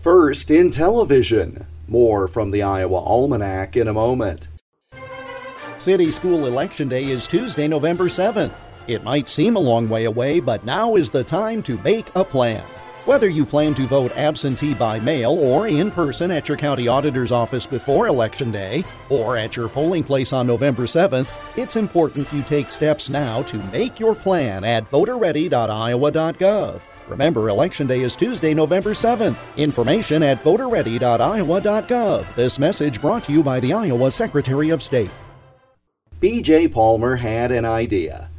First in television. More from the Iowa Almanac in a moment. City School Election Day is Tuesday, November 7th. It might seem a long way away, but now is the time to make a plan. Whether you plan to vote absentee by mail or in person at your county auditor's office before Election Day or at your polling place on November 7th, it's important you take steps now to make your plan at voterready.iowa.gov. Remember, Election Day is Tuesday, November 7th. Information at voterready.iowa.gov. This message brought to you by the Iowa Secretary of State. BJ Palmer had an idea.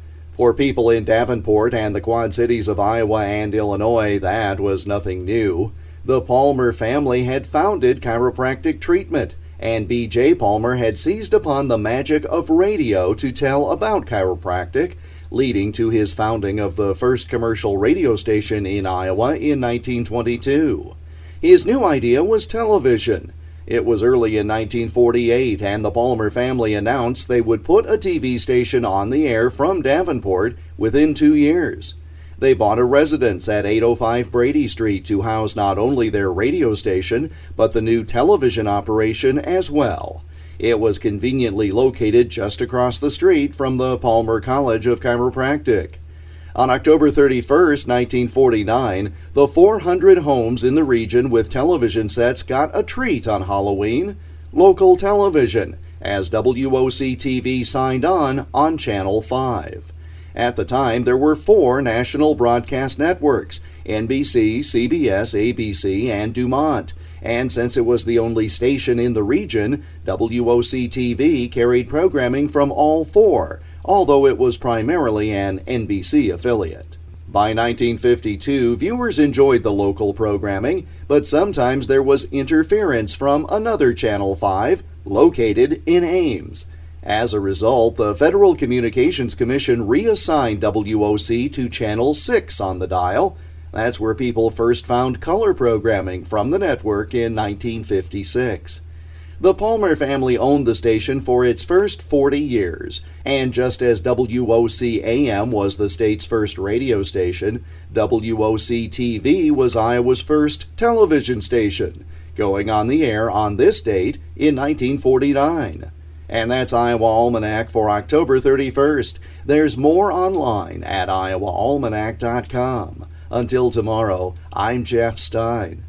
For people in Davenport and the Quad Cities of Iowa and Illinois, that was nothing new. The Palmer family had founded chiropractic treatment, and B.J. Palmer had seized upon the magic of radio to tell about chiropractic, leading to his founding of the first commercial radio station in Iowa in 1922. His new idea was television. It was early in 1948, and the Palmer family announced they would put a TV station on the air from Davenport within two years. They bought a residence at 805 Brady Street to house not only their radio station, but the new television operation as well. It was conveniently located just across the street from the Palmer College of Chiropractic. On October 31, 1949, the 400 homes in the region with television sets got a treat on Halloween local television, as WOC TV signed on on Channel 5. At the time, there were four national broadcast networks NBC, CBS, ABC, and Dumont. And since it was the only station in the region, WOC TV carried programming from all four although it was primarily an NBC affiliate. By 1952, viewers enjoyed the local programming, but sometimes there was interference from another Channel 5 located in Ames. As a result, the Federal Communications Commission reassigned WOC to Channel 6 on the dial. That's where people first found color programming from the network in 1956. The Palmer family owned the station for its first 40 years, and just as WOC AM was the state's first radio station, WOC TV was Iowa's first television station, going on the air on this date in 1949. And that's Iowa Almanac for October 31st. There's more online at iowaalmanac.com. Until tomorrow, I'm Jeff Stein.